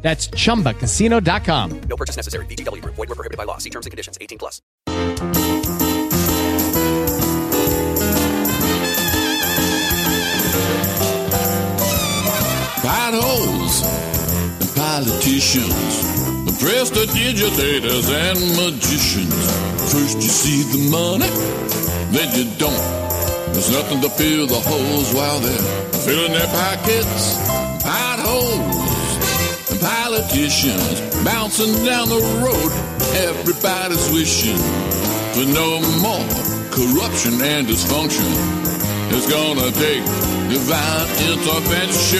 That's chumbacasino.com. No purchase necessary. VGW Group. Void were prohibited by law. See terms and conditions. 18 plus. potholes and politicians, the prestidigitators and magicians. First you see the money, then you don't. There's nothing to fill the holes while they're filling their pockets. Potholes and politicians bouncing down the road. Everybody's wishing for no more corruption and dysfunction. It's gonna take divine intervention.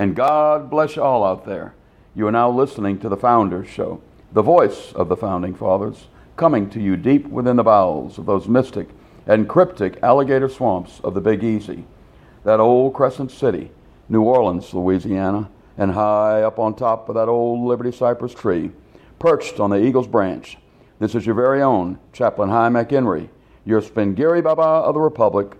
And God bless you all out there. You are now listening to the Founders Show, the voice of the Founding Fathers, coming to you deep within the bowels of those mystic and cryptic alligator swamps of the Big Easy, that old Crescent City, New Orleans, Louisiana, and high up on top of that old Liberty Cypress tree, perched on the Eagle's branch. This is your very own Chaplain Hi McHenry, your Spengary Baba of the Republic,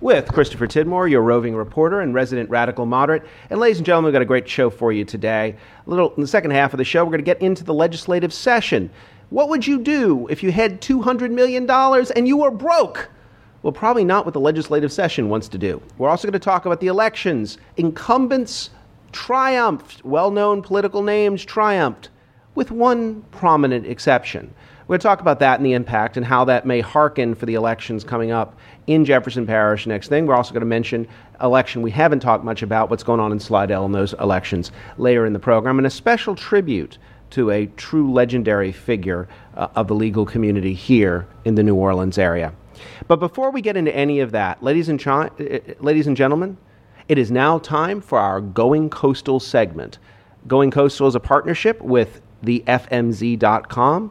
with Christopher Tidmore, your roving reporter and resident radical moderate. And ladies and gentlemen, we've got a great show for you today. A little in the second half of the show, we're going to get into the legislative session. What would you do if you had $200 million and you were broke? Well, probably not what the legislative session wants to do. We're also going to talk about the elections. Incumbents triumphed, well known political names triumphed, with one prominent exception. We're going to talk about that and the impact and how that may hearken for the elections coming up in Jefferson Parish next thing. We're also going to mention election we haven't talked much about, what's going on in Slidell in those elections later in the program, and a special tribute to a true legendary figure uh, of the legal community here in the New Orleans area. But before we get into any of that, ladies and, chi- uh, ladies and gentlemen, it is now time for our Going Coastal segment. Going Coastal is a partnership with the FMZ.com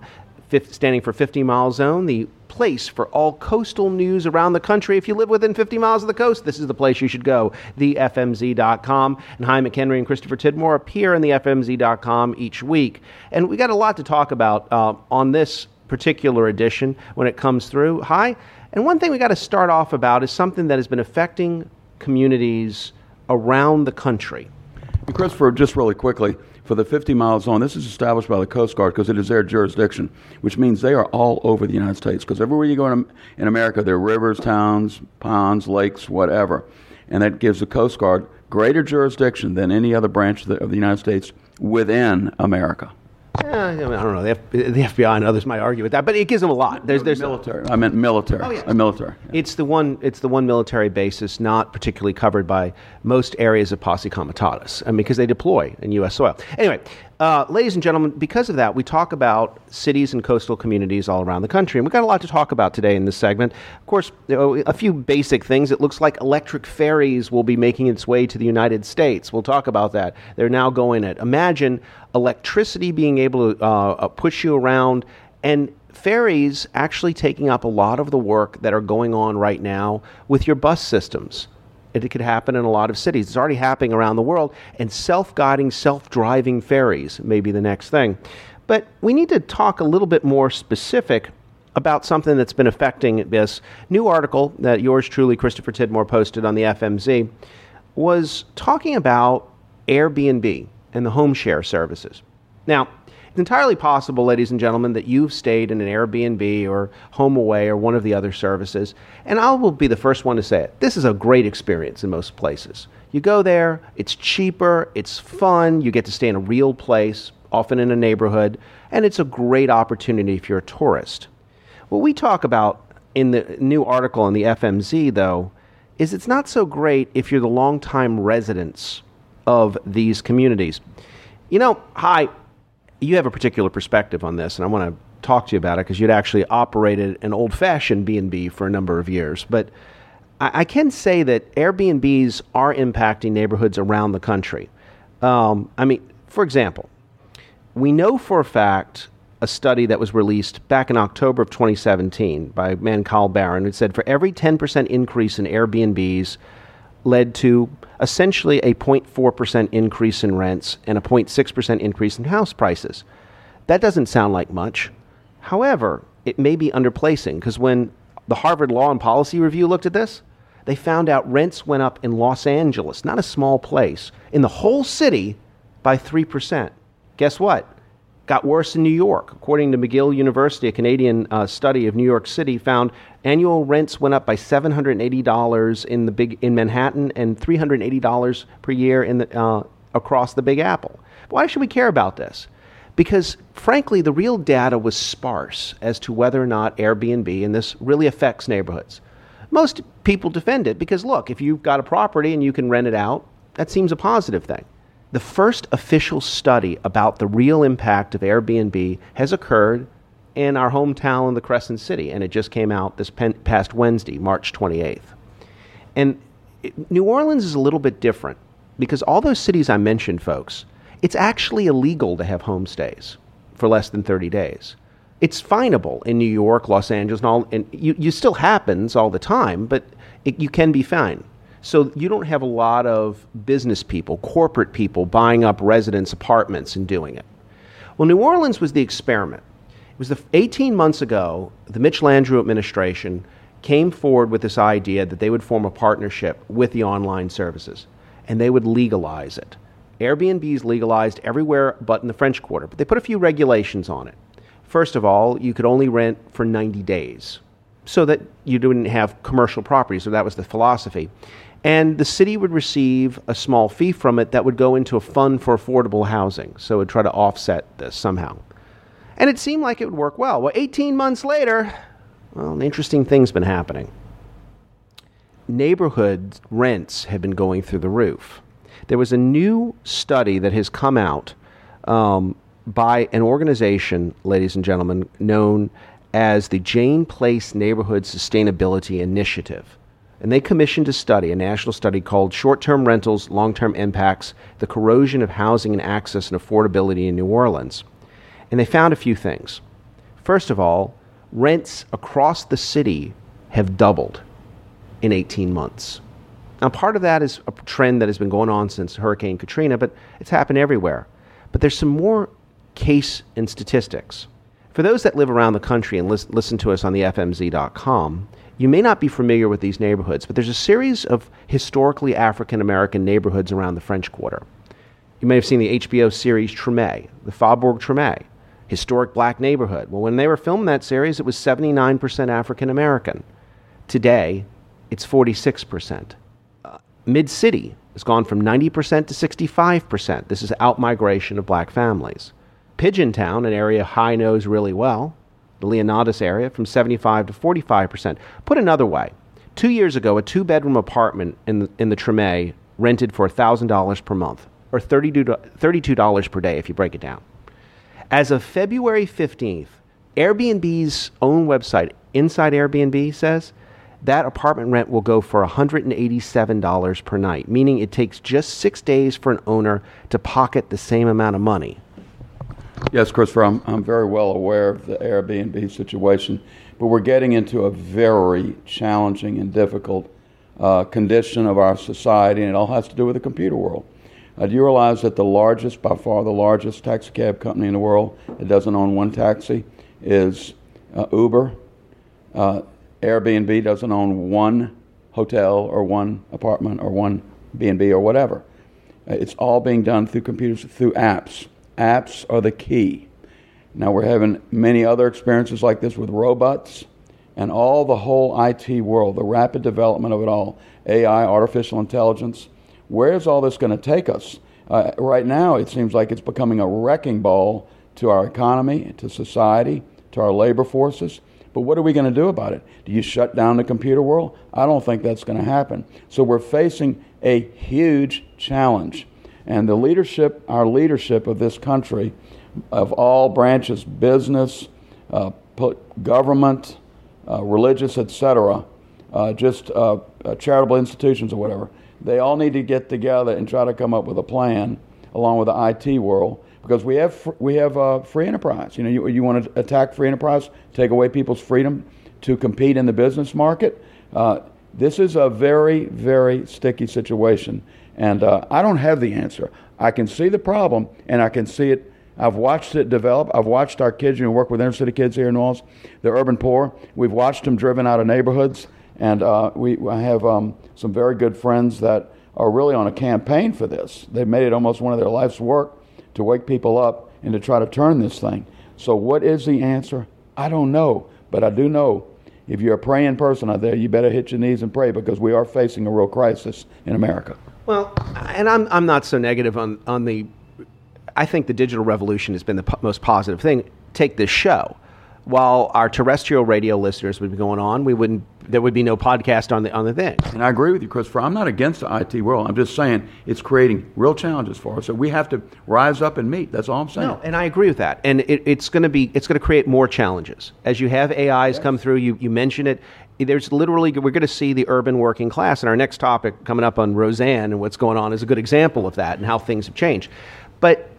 standing for 50 Mile Zone, the place for all coastal news around the country. If you live within 50 miles of the coast, this is the place you should go, thefmz.com. And Hi McHenry and Christopher Tidmore appear in the FMZ.com each week. And we got a lot to talk about uh, on this particular edition when it comes through. Hi. And one thing we got to start off about is something that has been affecting communities around the country. And Christopher, just really quickly, for the 50 mile zone, this is established by the Coast Guard because it is their jurisdiction, which means they are all over the United States. Because everywhere you go in, in America, there are rivers, towns, ponds, lakes, whatever. And that gives the Coast Guard greater jurisdiction than any other branch of the, of the United States within America. Eh, I don't know. The, F- the, FBI and others might argue with that, but it gives them a lot. There's, there's military. I meant military. Oh, yeah. A military. Yeah. It's the one. It's the one military basis not particularly covered by most areas of posse comitatus, because they deploy in U.S. soil. Anyway, uh, ladies and gentlemen, because of that, we talk about cities and coastal communities all around the country, and we've got a lot to talk about today in this segment. Of course, a few basic things. It looks like electric ferries will be making its way to the United States. We'll talk about that. They're now going it. Imagine electricity being able to uh, push you around and ferries actually taking up a lot of the work that are going on right now with your bus systems. It could happen in a lot of cities. It's already happening around the world, and self guiding, self driving ferries may be the next thing. But we need to talk a little bit more specific about something that's been affecting this. New article that yours truly, Christopher Tidmore, posted on the FMZ was talking about Airbnb and the home share services. Now, entirely possible, ladies and gentlemen, that you've stayed in an Airbnb or HomeAway or one of the other services, and I will be the first one to say it. This is a great experience in most places. You go there, it's cheaper, it's fun, you get to stay in a real place, often in a neighborhood, and it's a great opportunity if you're a tourist. What we talk about in the new article in the FMZ, though, is it's not so great if you're the longtime residents of these communities. You know, hi, you have a particular perspective on this, and I want to talk to you about it because you'd actually operated an old-fashioned B&B for a number of years. But I, I can say that Airbnbs are impacting neighborhoods around the country. Um, I mean, for example, we know for a fact a study that was released back in October of 2017 by man Carl Barron. It said for every 10% increase in Airbnbs led to essentially a 0.4% increase in rents and a 0.6% increase in house prices. That doesn't sound like much. However, it may be underplacing because when the Harvard Law and Policy Review looked at this, they found out rents went up in Los Angeles, not a small place, in the whole city by 3%. Guess what? Got worse in New York. According to McGill University, a Canadian uh, study of New York City found annual rents went up by $780 in the big in Manhattan and $380 per year in the, uh, across the Big Apple. Why should we care about this? Because frankly, the real data was sparse as to whether or not Airbnb and this really affects neighborhoods. Most people defend it because look, if you've got a property and you can rent it out, that seems a positive thing. The first official study about the real impact of Airbnb has occurred in our hometown in the Crescent City, and it just came out this past Wednesday, March 28th. And it, New Orleans is a little bit different because all those cities I mentioned, folks, it's actually illegal to have homestays for less than 30 days. It's finable in New York, Los Angeles, and all, and you, you still happens all the time, but it, you can be fined. So you don't have a lot of business people, corporate people buying up residence apartments and doing it. Well, New Orleans was the experiment. It was the 18 months ago, the Mitch Landrieu administration came forward with this idea that they would form a partnership with the online services and they would legalize it. Airbnb is legalized everywhere but in the French Quarter, but they put a few regulations on it. First of all, you could only rent for 90 days so that you didn't have commercial property, so that was the philosophy and the city would receive a small fee from it that would go into a fund for affordable housing. So it would try to offset this somehow. And it seemed like it would work well. Well, 18 months later, well, an interesting thing's been happening. Neighborhood rents have been going through the roof. There was a new study that has come out um, by an organization, ladies and gentlemen, known as the Jane Place Neighborhood Sustainability Initiative and they commissioned a study, a national study called Short Term Rentals, Long Term Impacts, the Corrosion of Housing and Access and Affordability in New Orleans. And they found a few things. First of all, rents across the city have doubled in 18 months. Now, part of that is a trend that has been going on since Hurricane Katrina, but it's happened everywhere. But there's some more case and statistics. For those that live around the country and listen, to us on the FMZ.com, you may not be familiar with these neighborhoods, but there's a series of historically African American neighborhoods around the French Quarter. You may have seen the HBO series Treme, the Faubourg Treme, historic black neighborhood. Well, when they were filming that series, it was 79% African American. Today, it's 46%. Uh, Mid City has gone from 90% to 65%. This is outmigration of black families. Pigeon Town, an area Hi knows really well, the Leonidas area, from 75 to 45 percent. Put another way, two years ago, a two bedroom apartment in the, in the Treme rented for $1,000 per month, or $32 per day if you break it down. As of February 15th, Airbnb's own website, Inside Airbnb, says that apartment rent will go for $187 per night, meaning it takes just six days for an owner to pocket the same amount of money. Yes, Christopher, I'm, I'm very well aware of the Airbnb situation, but we're getting into a very challenging and difficult uh, condition of our society, and it all has to do with the computer world. Uh, do you realize that the largest, by far the largest taxi cab company in the world that doesn't own one taxi is uh, Uber? Uh, Airbnb doesn't own one hotel or one apartment or one B&B or whatever. Uh, it's all being done through computers, through apps. Apps are the key. Now we're having many other experiences like this with robots and all the whole IT world, the rapid development of it all, AI, artificial intelligence. Where is all this going to take us? Uh, right now, it seems like it's becoming a wrecking ball to our economy, to society, to our labor forces. But what are we going to do about it? Do you shut down the computer world? I don't think that's going to happen. So we're facing a huge challenge. And the leadership, our leadership of this country, of all branches, business, uh, government, uh, religious, etc., uh, just uh, uh, charitable institutions or whatever, they all need to get together and try to come up with a plan, along with the IT world, because we have fr- we have uh, free enterprise. You know, you, you want to attack free enterprise, take away people's freedom to compete in the business market. Uh, this is a very very sticky situation, and uh, I don't have the answer. I can see the problem, and I can see it. I've watched it develop. I've watched our kids, you know, work with inner city kids here in New the urban poor. We've watched them driven out of neighborhoods, and uh, we I have um, some very good friends that are really on a campaign for this. They've made it almost one of their life's work to wake people up and to try to turn this thing. So, what is the answer? I don't know, but I do know if you're a praying person out there, you better hit your knees and pray because we are facing a real crisis in America. Well, and I'm, I'm not so negative on, on the. I think the digital revolution has been the po- most positive thing. Take this show. While our terrestrial radio listeners would be going on, we wouldn't. There would be no podcast on the on the thing. And I agree with you, Christopher. I'm not against the IT world. I'm just saying it's creating real challenges for us. So we have to rise up and meet. That's all I'm saying. No, and I agree with that. And it, it's going to be it's going to create more challenges as you have AIs come through. You you mention it. There's literally we're going to see the urban working class, and our next topic coming up on Roseanne and what's going on is a good example of that and how things have changed. But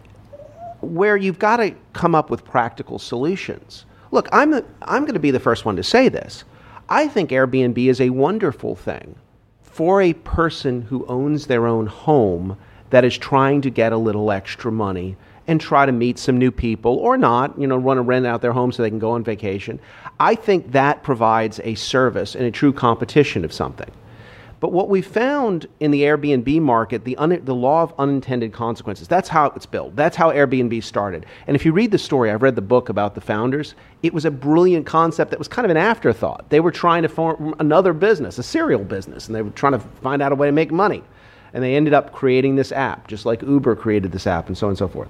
where you've got to come up with practical solutions. Look, I'm I'm going to be the first one to say this. I think Airbnb is a wonderful thing for a person who owns their own home that is trying to get a little extra money and try to meet some new people or not, you know, run to rent out their home so they can go on vacation. I think that provides a service and a true competition of something. But what we found in the Airbnb market, the, un- the law of unintended consequences, that's how it's built. That's how Airbnb started. And if you read the story, I've read the book about the founders, it was a brilliant concept that was kind of an afterthought. They were trying to form another business, a serial business, and they were trying to find out a way to make money. And they ended up creating this app, just like Uber created this app, and so on and so forth.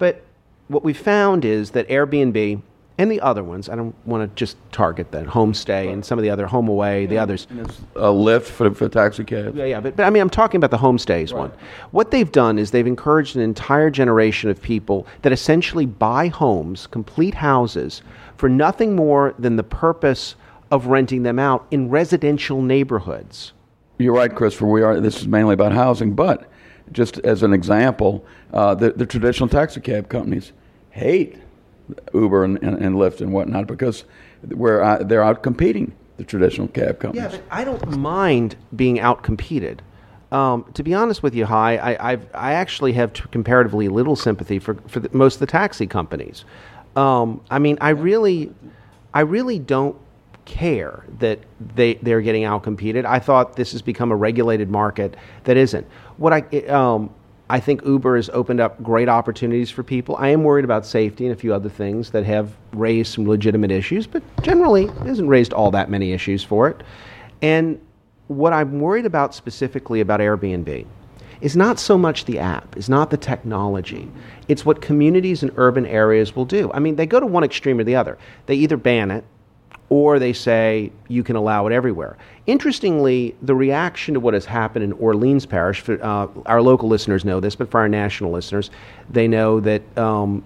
But what we found is that Airbnb and the other ones, I don't want to just target that Homestay and some of the other Home Away, the others. A Lyft for, for taxi cabs. Yeah, yeah, but, but I mean, I'm talking about the homestays one. What they've done is they've encouraged an entire generation of people that essentially buy homes, complete houses, for nothing more than the purpose of renting them out in residential neighborhoods. You're right, Christopher. We are. This is mainly about housing, but just as an example, uh, the, the traditional taxi cab companies hate Uber and, and, and Lyft and whatnot because we're, uh, they're out competing the traditional cab companies. Yeah, but I don't mind being outcompeted. Um, to be honest with you, Hi, I, I've, I actually have comparatively little sympathy for, for the, most of the taxi companies. Um, I mean, I really, I really don't care that they, they're getting outcompeted. I thought this has become a regulated market that isn't. What I, um, I think Uber has opened up great opportunities for people. I am worried about safety and a few other things that have raised some legitimate issues, but generally hasn't raised all that many issues for it. And what I'm worried about specifically about Airbnb is not so much the app, is not the technology. It's what communities in urban areas will do. I mean, they go to one extreme or the other. They either ban it or they say you can allow it everywhere. Interestingly, the reaction to what has happened in Orleans Parish, for, uh, our local listeners know this, but for our national listeners, they know that um,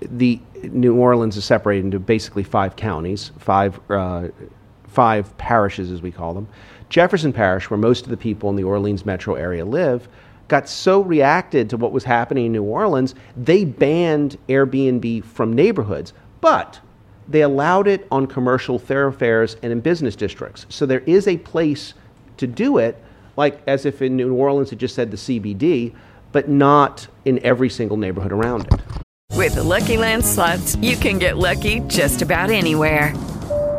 the New Orleans is separated into basically five counties, five uh, five parishes as we call them. Jefferson Parish, where most of the people in the Orleans metro area live, got so reacted to what was happening in New Orleans, they banned Airbnb from neighborhoods. But they allowed it on commercial thoroughfares and in business districts. So there is a place to do it, like as if in New Orleans it just said the CBD, but not in every single neighborhood around it. With the Lucky Land slots, you can get lucky just about anywhere.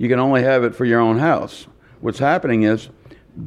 you can only have it for your own house. What's happening is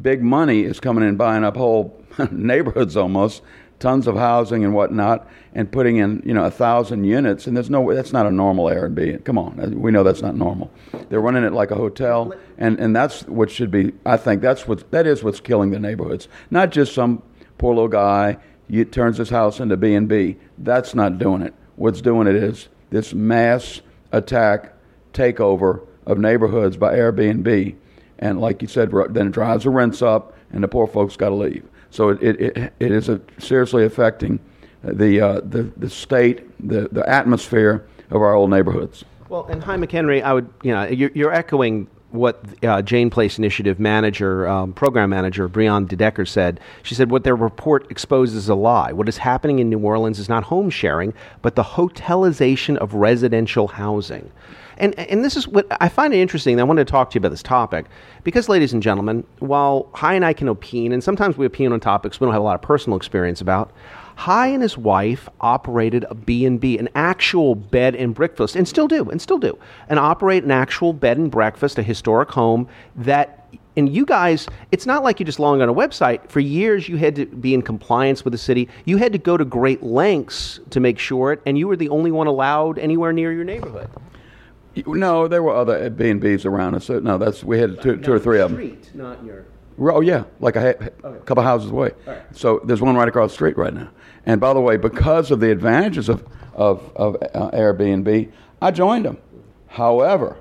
big money is coming in buying up whole neighborhoods almost, tons of housing and whatnot, and putting in you know a thousand units. And there's no that's not a normal Airbnb. Come on, uh, we know that's not normal. They're running it like a hotel, and and that's what should be. I think that's what that is what's killing the neighborhoods. Not just some poor little guy. He turns his house into B and B. That's not doing it. what's doing it is this mass attack takeover of neighborhoods by Airbnb. And like you said, then it drives the rents up, and the poor folks got to leave. So it, it, it, it is seriously affecting the, uh, the, the state, the, the atmosphere of our old neighborhoods. Well, and Hi McHenry, I would, you know, you're, you're echoing what uh, Jane Place Initiative manager, um, program manager Breonne DeDecker said. She said, What their report exposes is a lie. What is happening in New Orleans is not home sharing, but the hotelization of residential housing. And, and this is what I find it interesting. I wanted to talk to you about this topic because, ladies and gentlemen, while Hi and I can opine, and sometimes we opine on topics we don't have a lot of personal experience about, Hi and his wife operated a B&B, an actual bed and breakfast, and still do, and still do, and operate an actual bed and breakfast, a historic home that and you guys, it's not like you just log on a website. For years, you had to be in compliance with the city. You had to go to great lengths to make sure it, and you were the only one allowed anywhere near your neighborhood. No, there were other B and B's around us. So, no, that's we had two, two or three of them. Street, not your. Oh yeah, like a couple houses away. So there's one right across the street right now. And by the way, because of the advantages of of, of uh, Airbnb, I joined them. However,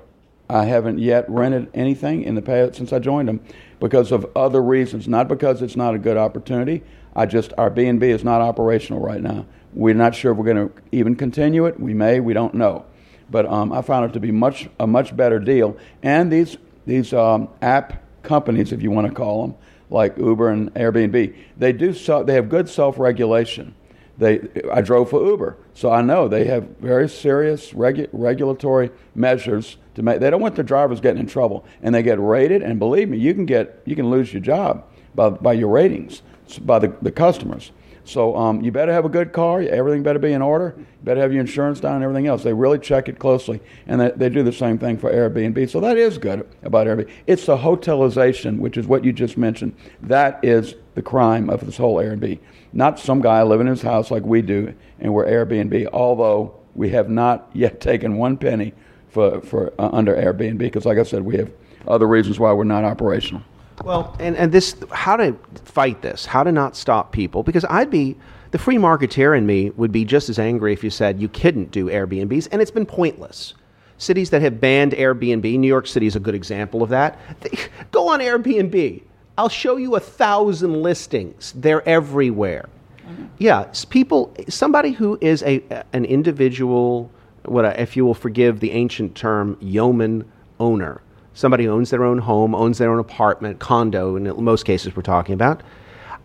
I haven't yet rented anything in the past since I joined them because of other reasons. Not because it's not a good opportunity. I just our B and B is not operational right now. We're not sure if we're going to even continue it. We may. We don't know. But um, I found it to be much a much better deal. And these these um, app companies, if you want to call them, like Uber and Airbnb, they do so, they have good self regulation. They I drove for Uber, so I know they have very serious regu- regulatory measures to make. They don't want their drivers getting in trouble, and they get rated. And believe me, you can get you can lose your job by by your ratings by the, the customers. So um, you better have a good car. Everything better be in order. You better have your insurance down and everything else. They really check it closely, and they, they do the same thing for Airbnb. So that is good about Airbnb. It's the hotelization, which is what you just mentioned. That is the crime of this whole Airbnb. Not some guy living in his house like we do, and we're Airbnb. Although we have not yet taken one penny for for uh, under Airbnb, because like I said, we have other reasons why we're not operational. Well, and, and this, how to fight this, how to not stop people, because I'd be, the free marketeer in me would be just as angry if you said you couldn't do Airbnbs, and it's been pointless. Cities that have banned Airbnb, New York City is a good example of that. They, go on Airbnb. I'll show you a thousand listings. They're everywhere. Mm-hmm. Yeah, people, somebody who is a, an individual, what I, if you will forgive the ancient term, yeoman owner, somebody owns their own home, owns their own apartment, condo, in most cases we're talking about,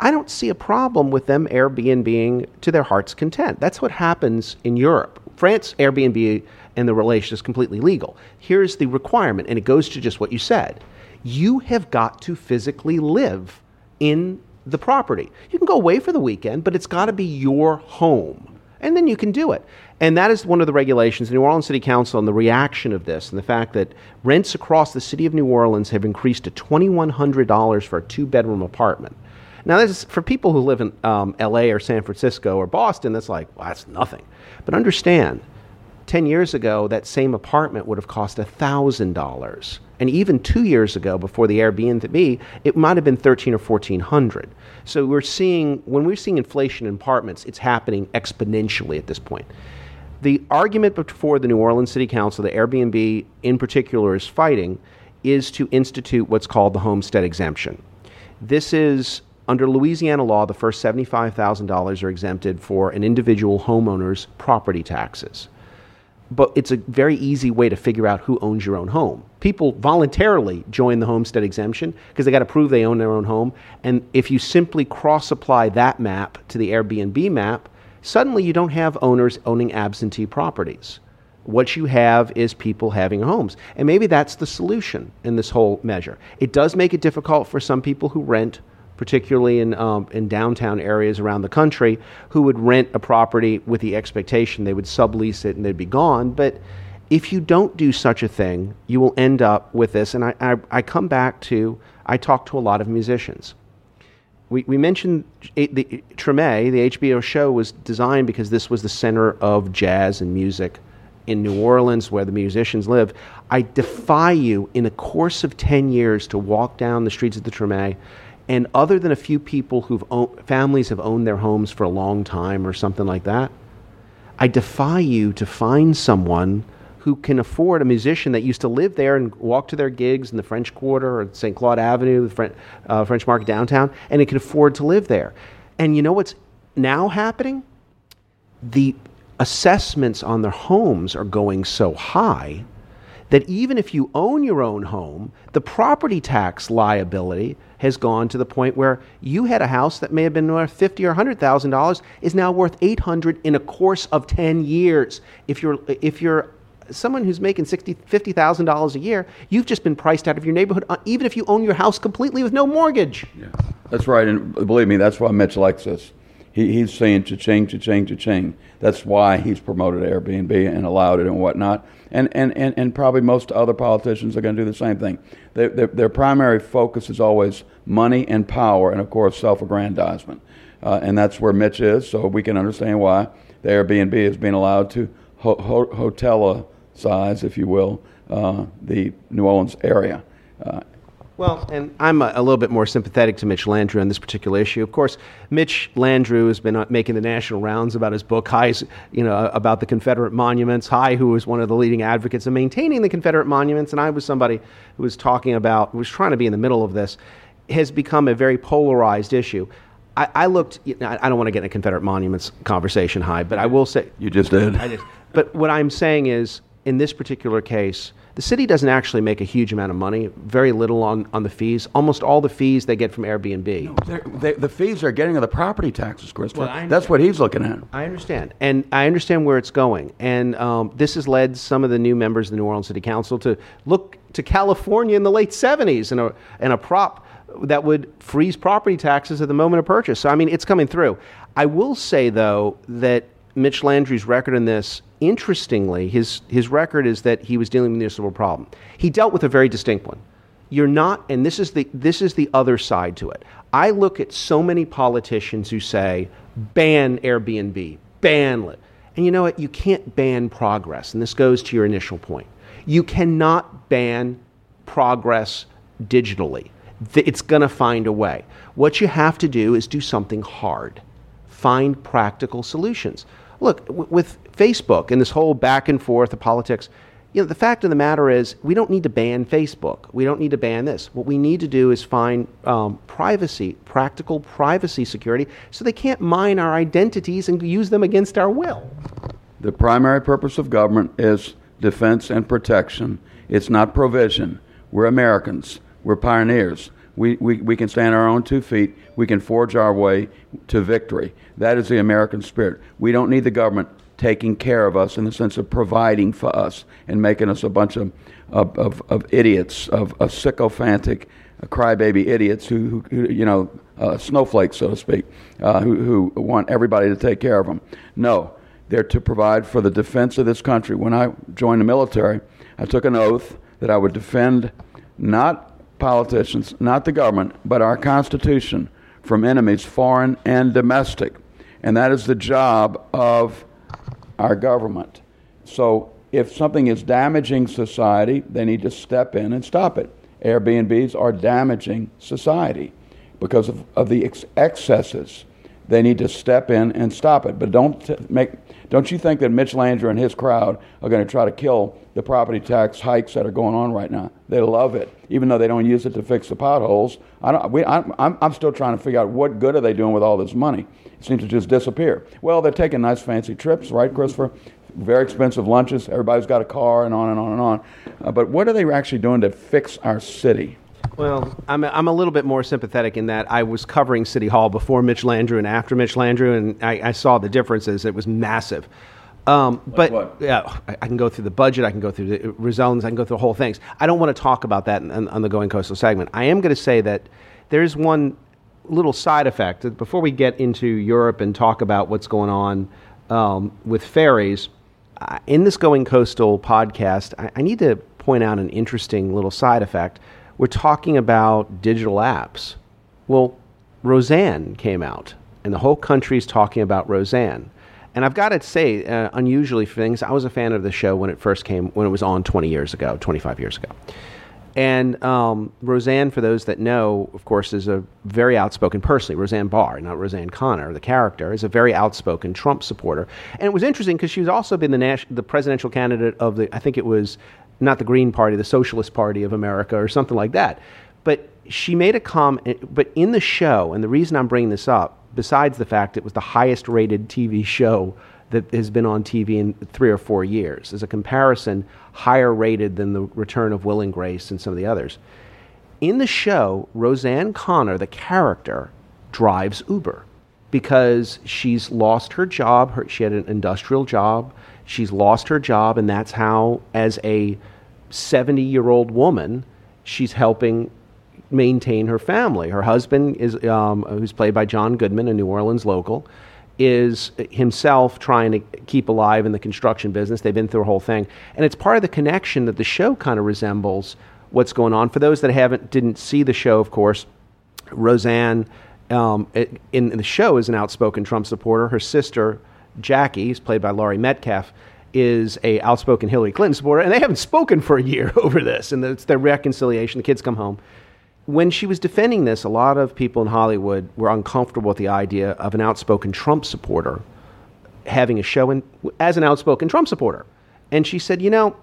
I don't see a problem with them Airbnb to their heart's content. That's what happens in Europe. France, Airbnb and the relation is completely legal. Here's the requirement, and it goes to just what you said. You have got to physically live in the property. You can go away for the weekend, but it's got to be your home. And then you can do it. And that is one of the regulations. The New Orleans City Council and the reaction of this, and the fact that rents across the city of New Orleans have increased to $2,100 for a two bedroom apartment. Now, this is, for people who live in um, LA or San Francisco or Boston, that's like, well, that's nothing. But understand, 10 years ago, that same apartment would have cost $1,000. And even two years ago, before the Airbnb, it might have been 13 or 1400 So we're seeing, when we're seeing inflation in apartments, it's happening exponentially at this point. The argument before the New Orleans City Council, the Airbnb in particular is fighting, is to institute what's called the homestead exemption. This is under Louisiana law, the first $75,000 are exempted for an individual homeowner's property taxes. But it's a very easy way to figure out who owns your own home. People voluntarily join the homestead exemption because they got to prove they own their own home. And if you simply cross apply that map to the Airbnb map, suddenly you don't have owners owning absentee properties. What you have is people having homes. And maybe that's the solution in this whole measure. It does make it difficult for some people who rent particularly in, um, in downtown areas around the country, who would rent a property with the expectation they would sublease it and they'd be gone. But if you don't do such a thing, you will end up with this. And I, I, I come back to, I talk to a lot of musicians. We, we mentioned the Treme, the HBO show, was designed because this was the center of jazz and music in New Orleans, where the musicians live. I defy you, in a course of 10 years, to walk down the streets of the Treme and other than a few people who've families have owned their homes for a long time or something like that, I defy you to find someone who can afford a musician that used to live there and walk to their gigs in the French Quarter or St. Claude Avenue, the French, uh, French Market downtown, and it can afford to live there. And you know what's now happening? The assessments on their homes are going so high that even if you own your own home, the property tax liability has gone to the point where you had a house that may have been worth fifty or hundred thousand dollars is now worth eight hundred in a course of ten years. If you're if you're someone who's making sixty fifty thousand dollars a year, you've just been priced out of your neighborhood, uh, even if you own your house completely with no mortgage. Yeah. That's right, and believe me, that's why Mitch likes this. He, he's saying cha-ching, cha-ching, cha-ching. That's why he's promoted Airbnb and allowed it and whatnot. And, and, and, and probably most other politicians are going to do the same thing. They, their, their primary focus is always money and power and, of course, self-aggrandizement. Uh, and that's where Mitch is, so we can understand why the Airbnb is being allowed to ho- ho- hotel-size, if you will, uh, the New Orleans area. Uh, Well, and I'm a, a little bit more sympathetic to Mitch Landrieu on this particular issue. Of course, Mitch Landrieu has been uh, making the national rounds about his book, Hi's, you know, about the Confederate monuments. Hi, who was one of the leading advocates of maintaining the Confederate monuments, and I was somebody who was talking about, was trying to be in the middle of this, has become a very polarized issue. I, I looked. You know, I I don't want to get in a Confederate monuments conversation, Hi, but I will say you just did. I did. But what I'm saying is, in this particular case, the city doesn't actually make a huge amount of money, very little on, on the fees. Almost all the fees they get from Airbnb. They're, they, the fees they're getting are the property taxes, Christopher. Well, That's what he's looking at. I understand. And I understand where it's going. And um, this has led some of the new members of the New Orleans City Council to look to California in the late 70s and a, and a prop that would freeze property taxes at the moment of purchase. So, I mean, it's coming through. I will say, though, that Mitch Landrieu's record in this, interestingly, his, his record is that he was dealing with a municipal problem. He dealt with a very distinct one. You're not, and this is the, this is the other side to it. I look at so many politicians who say, ban Airbnb, ban it. And you know what? You can't ban progress. And this goes to your initial point. You cannot ban progress digitally. It's going to find a way. What you have to do is do something hard. Find practical solutions. Look, with Facebook and this whole back and forth of politics, you know, the fact of the matter is we don't need to ban Facebook. We don't need to ban this. What we need to do is find um, privacy, practical privacy security, so they can't mine our identities and use them against our will. The primary purpose of government is defense and protection. It's not provision. We're Americans. We're pioneers. We, we, we can stand our own two feet. We can forge our way to victory. That is the American spirit. We don't need the government taking care of us in the sense of providing for us and making us a bunch of, of, of, of idiots, of, of sycophantic, uh, crybaby idiots who, who, you know, uh, snowflakes, so to speak, uh, who, who want everybody to take care of them. No, they're to provide for the defense of this country. When I joined the military, I took an oath that I would defend not politicians, not the government, but our Constitution from enemies, foreign and domestic. And that is the job of our government. So if something is damaging society, they need to step in and stop it. Airbnbs are damaging society because of, of the ex- excesses. They need to step in and stop it. But don't t- make. Don't you think that Mitch Landrieu and his crowd are going to try to kill the property tax hikes that are going on right now? They love it, even though they don't use it to fix the potholes. I don't. We, I'm, I'm, I'm still trying to figure out what good are they doing with all this money. Seems to just disappear. Well, they're taking nice fancy trips, right, Christopher? Very expensive lunches. Everybody's got a car, and on and on and on. Uh, but what are they actually doing to fix our city? Well, I'm a, I'm a little bit more sympathetic in that I was covering City Hall before Mitch Landrieu and after Mitch Landrieu, and I, I saw the differences. It was massive. Um, but what? yeah, I, I can go through the budget. I can go through the rezones. I can go through the whole things. I don't want to talk about that in, in, on the Going Coastal segment. I am going to say that there's one little side effect before we get into Europe and talk about what's going on um, with ferries. In this Going Coastal podcast, I, I need to point out an interesting little side effect. We're talking about digital apps. Well, Roseanne came out, and the whole country's talking about Roseanne. And I've got to say, uh, unusually for things, I was a fan of the show when it first came, when it was on 20 years ago, 25 years ago. And um, Roseanne, for those that know, of course, is a very outspoken, personally, Roseanne Barr, not Roseanne Connor, the character, is a very outspoken Trump supporter. And it was interesting because she's also been the, nas- the presidential candidate of the, I think it was not the Green Party, the Socialist Party of America, or something like that. But she made a comment, but in the show, and the reason I'm bringing this up, besides the fact it was the highest rated TV show that has been on TV in three or four years. As a comparison, higher rated than the return of Will and Grace and some of the others. In the show, Roseanne Connor, the character, drives Uber because she's lost her job. Her, she had an industrial job. She's lost her job, and that's how, as a 70 year old woman, she's helping maintain her family. Her husband is, um, who's played by John Goodman, a New Orleans local, is himself trying to keep alive in the construction business. They've been through a whole thing, and it's part of the connection that the show kind of resembles what's going on. For those that haven't didn't see the show, of course, Roseanne um, in, the show is an outspoken Trump supporter. Her sister Jackie, is played by Laurie Metcalf, is a outspoken Hillary Clinton supporter, and they haven't spoken for a year over this, and it's their reconciliation. The kids come home when she was defending this, a lot of people in Hollywood were uncomfortable with the idea of an outspoken Trump supporter having a show in, as an outspoken Trump supporter. And she said, you know,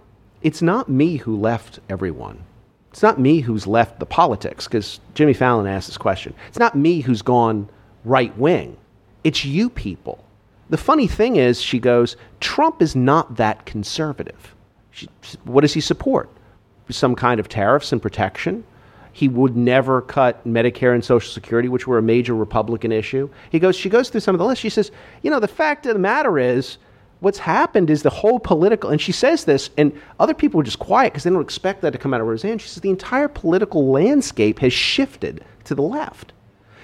it's not me who left everyone. It's not me who's left the politics, because Jimmy Fallon asked this question. It's not me who's gone right wing. It's you people. The funny thing is, she goes, Trump is not that conservative. She, what does he support? Some kind of tariffs and protection? He would never cut Medicare and Social Security, which were a major Republican issue. He goes, she goes through some of the list. She says, you know, the fact of the matter is, what's happened is the whole political, and she says this, and other people are just quiet because they don't expect that to come out of Roseanne. She says, the entire political landscape has shifted to the left.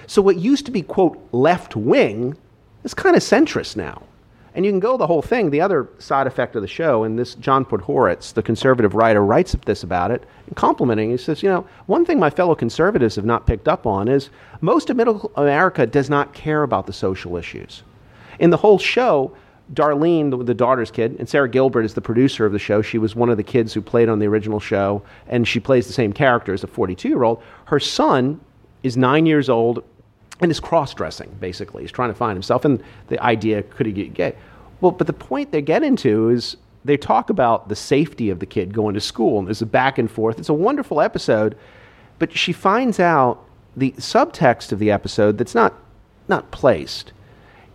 So what used to be, quote, left wing is kind of centrist now. And you can go the whole thing. The other side effect of the show, and this John Podhoretz, the conservative writer, writes this about it, complimenting. He says, you know, one thing my fellow conservatives have not picked up on is most of middle America does not care about the social issues. In the whole show, Darlene, the, the, daughter's kid, and Sara Gilbert is the producer of the show. She was one of the kids who played on the original show, and she plays the same character as a 42 year old. Her son is nine years old and is cross dressing, basically. He's trying to find himself. And the idea could he get gay? Well, but the point they get into is they talk about the safety of the kid going to school, and there's a back and forth. It's a wonderful episode, but she finds out the subtext of the episode that's not, not placed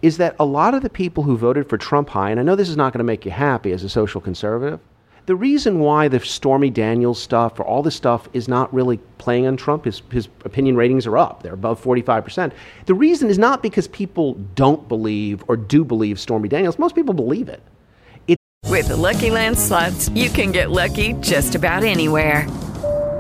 is that a lot of the people who voted for Trump Hi, and I know this is not going to make you happy as a social conservative, the reason why the Stormy Daniels stuff or all this stuff is not really playing on Trump, his, his opinion ratings are up. They're above 45%. The reason is not because people don't believe or do believe Stormy Daniels. Most people believe it. It's With the Lucky Land slots, you can get lucky just about anywhere.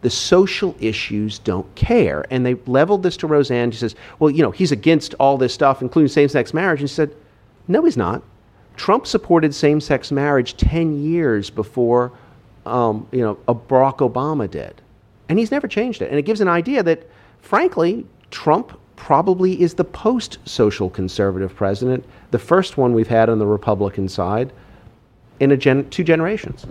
the social issues don't care. And they leveled this to Roseanne. She says, well, you know, he's against all this stuff, including same sex marriage. And she said, no, he's not. Trump supported same sex marriage 10 years before, um, you know, Barack Obama did. And he's never changed it. And it gives an idea that, frankly, Trump probably is the post social conservative president, the first one we've had on the Republican side in a gen- two generations.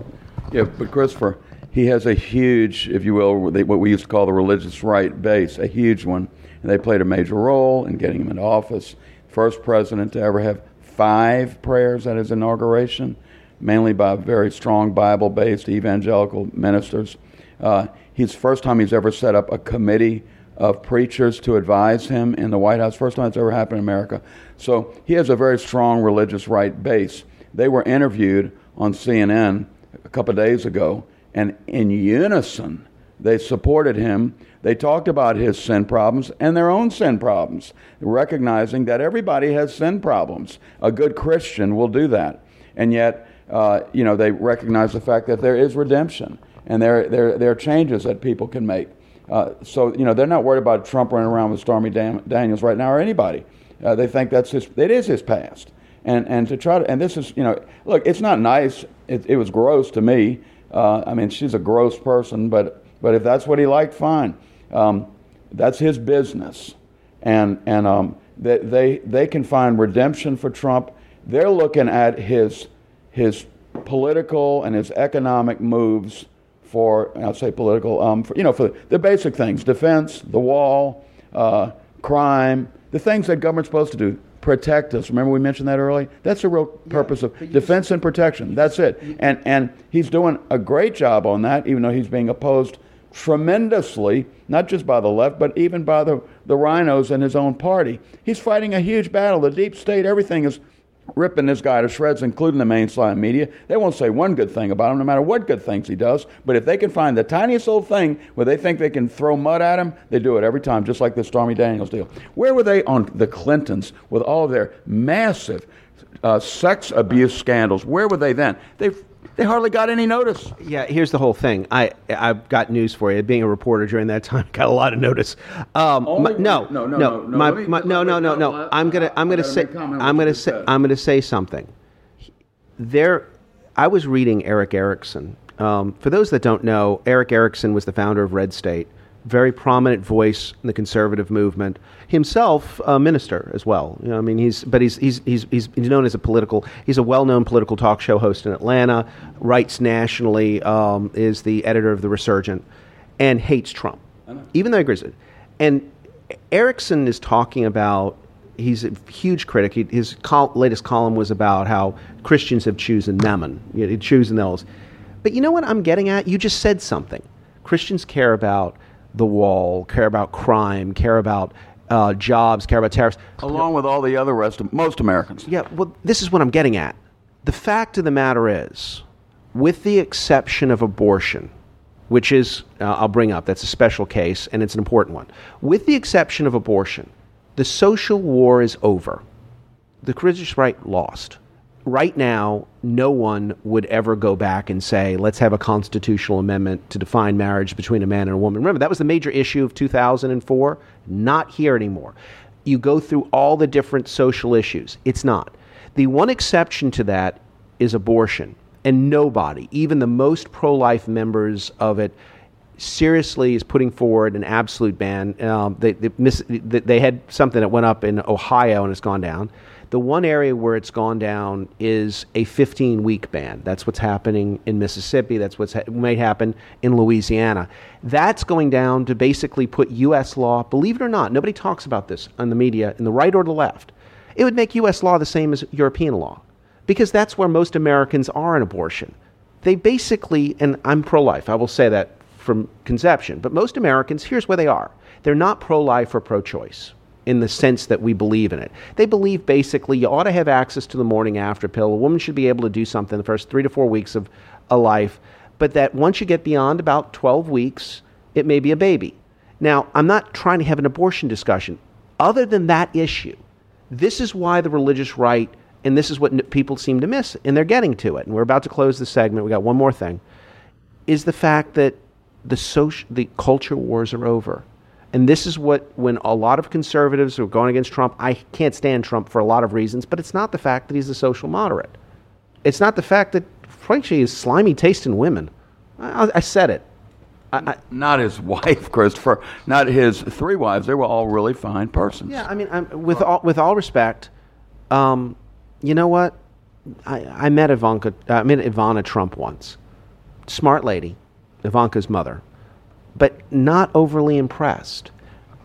Yeah, but Christopher, he has a huge, if you will, what we used to call the religious right base, a huge one. And they played a major role in getting him into office. First president to ever have five prayers at his inauguration, mainly by very strong Bible based evangelical ministers. Uh, his first time he's ever set up a committee of preachers to advise him in the White House. First time it's ever happened in America. So he has a very strong religious right base. They were interviewed on CNN a couple of days ago, and in unison, they supported him. They talked about his sin problems and their own sin problems, recognizing that everybody has sin problems. A good Christian will do that. And yet, uh, you know, they recognize the fact that there is redemption and there, there, there are changes that people can make. Uh, so you know they're not worried about Trump running around with Stormy Dan- Daniels right now or anybody. Uh, they think that's his. It is his past, and and to try to and this is you know look, it's not nice. It, it was gross to me. Uh, I mean, she's a gross person, but but if that's what he liked, fine. Um, that's his business, and and um, they, they they can find redemption for Trump. They're looking at his his political and his economic moves for I'll say political, um, for, you know, for the basic things: defense, the wall, uh, crime, the things that government's supposed to do. Protect us. Remember we mentioned that early. That's the real purpose of defense and protection. That's it. And and he's doing a great job on that, even though he's being opposed tremendously, not just by the left, but even by the, the rhinos in his own party. He's fighting a huge battle. The deep state, everything is ripping this guy to shreds, including the mainstream media. They won't say one good thing about him, no matter what good things he does. But if they can find the tiniest little thing where they think they can throw mud at him, they do it every time, just like the Stormy Daniels deal. Where were they on the Clintons with all of their massive uh, sex abuse scandals? Where were they then? They they hardly got any notice. Yeah, here's the whole thing. I I've got news for you. Being a reporter during that time, got a lot of notice. Um, my- no, no, no, no, no, no, my, let me- my, no, no, no, no, no. I- I'm gonna I- I'm gonna say make comment on I'm gonna say said. I'm gonna say something. There, I was reading Erick Erickson. Um, for those that don't know, Erick Erickson was the founder of Red State, very prominent voice in the conservative movement. Himself a minister as well. You know, I mean, he's but he's he's he's he's he's known as a political. He's a well-known political talk show host in Atlanta. Writes nationally. Um, is the editor of the Resurgent, and hates Trump, even though he agrees And Erickson is talking about. He's a huge critic. He, his col- latest column was about how Christians have chosen Mammon, you know, chosen those. But you know what I'm getting at? You just said something. Christians care about the wall, care about crime, care about uh, jobs, care about tariffs. Along with all the other rest of most Americans. Yeah, well, this is what I'm getting at. The fact of the matter is, with the exception of abortion, which is, uh, I'll bring up, that's a special case and it's an important one. With the exception of abortion, the social war is over. The religious right lost. Right now, no one would ever go back and say, let's have a constitutional amendment to define marriage between a man and a woman. Remember, that was the major issue of 2004. Not here anymore. You go through all the different social issues. It's not. The one exception to that is abortion. And nobody, even the most pro life members of it, seriously is putting forward an absolute ban. Um, they, they, they had something that went up in Ohio and it's gone down. The one area where it's gone down is a 15 week ban. That's what's happening in Mississippi. That's what ha- might happen in Louisiana. That's going down to basically put U.S. law, believe it or not, nobody talks about this on the media, in the right or the left. It would make U.S. law the same as European law because that's where most Americans are in abortion. They basically, and I'm pro life, I will say that from conception, but most Americans, here's where they are. They're not pro life or pro choice in the sense that we believe in it. They believe basically you ought to have access to the morning after pill. A woman should be able to do something the first three to four weeks of a life, but that once you get beyond about 12 weeks, it may be a baby. Now, I'm not trying to have an abortion discussion. Other than that issue, this is why the religious right, and this is what people seem to miss, and they're getting to it. And we're about to close the segment. We got one more thing, is the fact that the social, the culture wars are over. And this is what, when a lot of conservatives are going against Trump, I can't stand Trump for a lot of reasons, but it's not the fact that he's a social moderate. It's not the fact that, frankly, his slimy taste in women. I, I- said it. I, I, Not his wife, Christopher. Not his three wives. They were all really fine persons. Yeah, I mean, I'm, with all with all respect, um, you know what? I, I met Ivanka. I met Ivana Trump once. Smart lady, Ivanka's mother, but not overly impressed.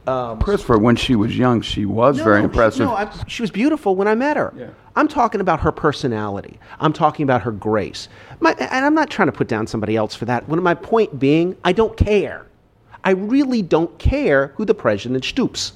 Um, Christopher, when she was young, she was very no, impressive. She, no, I, she was beautiful when I met her. Yeah. I'm talking about her personality. I'm talking about her grace. My, and I'm not trying to put down somebody else for that. One my point being, I don't care. I really don't care who the president stoops.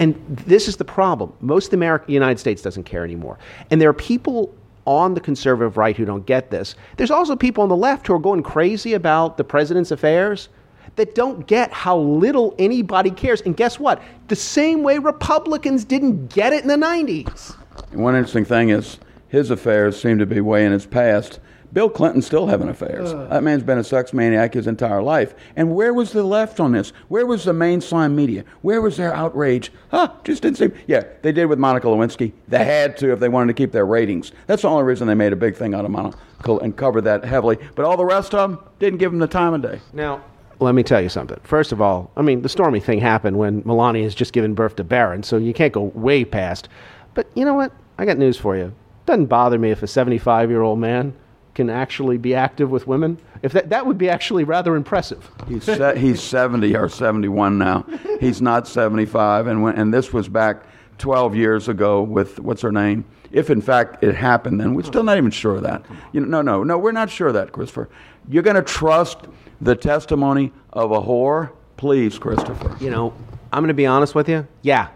And this is the problem. Most of the United States doesn't care anymore. And there are people on the conservative right who don't get this. There's also people on the left who are going crazy about the president's affairs that don't get how little anybody cares. And guess what? The same way Republicans didn't get it in the 90s. One interesting thing is his affairs seem to be way in his past, Bill Clinton's still having affairs. that man's been a sex maniac his entire life. And where was the left on this? Where was the mainstream media? Where was their outrage? Huh, just didn't seem. Yeah, they did with Monica Lewinsky. They had to if they wanted to keep their ratings. That's the only reason they made a big thing out of Monica and covered that heavily. But all the rest of them didn't give them the time of day. Now, let me tell you something. First of all, I mean, the stormy thing happened when Melania has just given birth to Barron, so you can't go way past. But you know what? I got news for you. Doesn't bother me if a 75 year old man can actually be active with women. If that, that would be actually rather impressive. He's, se- he's 70 or 71 now. He's not 75. And, when, and this was back 12 years ago with, what's her name? If in fact it happened, then we're still not even sure of that. You know, no, no, no, we're not sure of that, Christopher. You're going to trust the testimony of a whore? Please, Christopher. You know, I'm going to be honest with you. Yeah.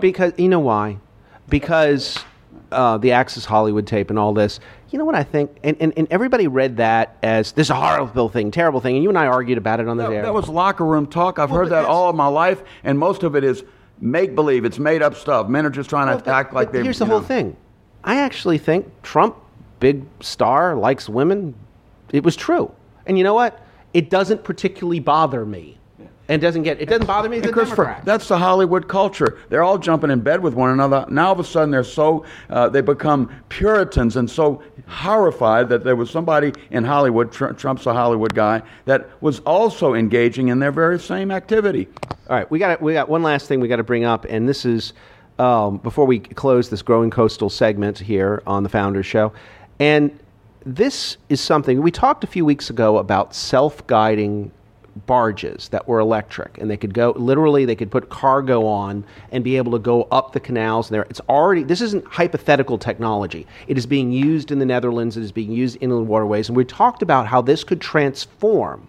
Because, you know why? Because uh, the Access Hollywood tape and all this. You know what I think? And, and, and everybody read that as this is a horrible thing, terrible thing. And you and I argued about it on the That, air. that was locker room talk. I've heard that all of my life, and most of it is make believe. It's made up stuff. Men are just trying to Well, but- act like but they. Here's the you whole know. thing. I actually think Trump, big star, likes women. It was true. And you know what? It doesn't particularly bother me. And doesn't get it doesn't bother me as a Christopher, Democrat. that's the Hollywood culture. They're all jumping in bed with one another. Now all of a sudden they're so uh, they become Puritans and so horrified that there was somebody in Hollywood, Tr- Trump's a Hollywood guy, that was also engaging in their very same activity. All right, we got we got one last thing we got to bring up, and this is um, before we close this growing coastal segment here on the Founders Show, and this is something we talked a few weeks ago about self-guiding barges that were electric and they could go literally they could put cargo on and be able to go up the canals there. It's already this isn't hypothetical technology. It is being used in the netherlands it is being used in inland waterways and we talked about how this could transform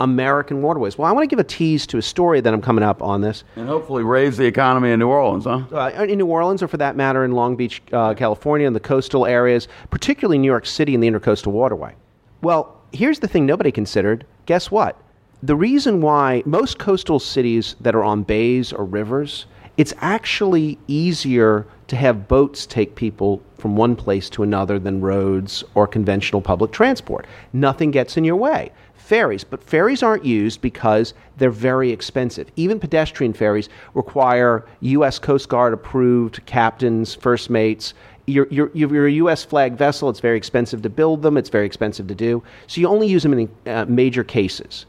American waterways. Well, I want to give a tease to a story that I'm coming up on this. And hopefully raise the economy in New Orleans, huh? Uh, in New Orleans, or for that matter, in Long Beach, uh, California, in the coastal areas, particularly New York City and the Intercoastal Waterway. Well, here's the thing nobody considered. Guess what? The reason why most coastal cities that are on bays or rivers, it's actually easier to have boats take people from one place to another than roads or conventional public transport. Nothing gets in your way. Ferries, but ferries aren't used because they're very expensive. Even pedestrian ferries require U.S. Coast Guard approved captains, first mates. You're, you're, you're a U.S. flag vessel. It's very expensive to build them. It's very expensive to do. So you only use them in uh, major cases.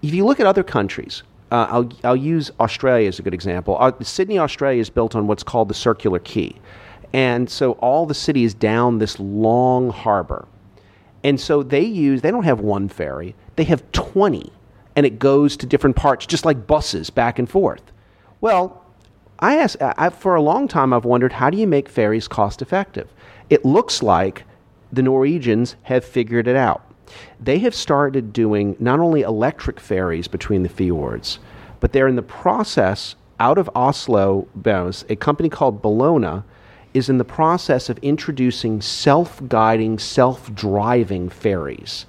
If you look at other countries, uh, I'll, I'll use Australia as a good example. Uh, Sydney, Australia is built on what's called the Circular Quay. And so all the city is down this long harbor. And so they use, they don't have one ferry, they have 20. And it goes to different parts, just like buses back and forth. Well, I asked, I, for a long time, I've wondered how do you make ferries cost effective? It looks like the Norwegians have figured it out. They have started doing not only electric ferries between the fjords, but they're in the process out of Oslo, a company called Bellona is in the process of introducing self guiding, self driving ferries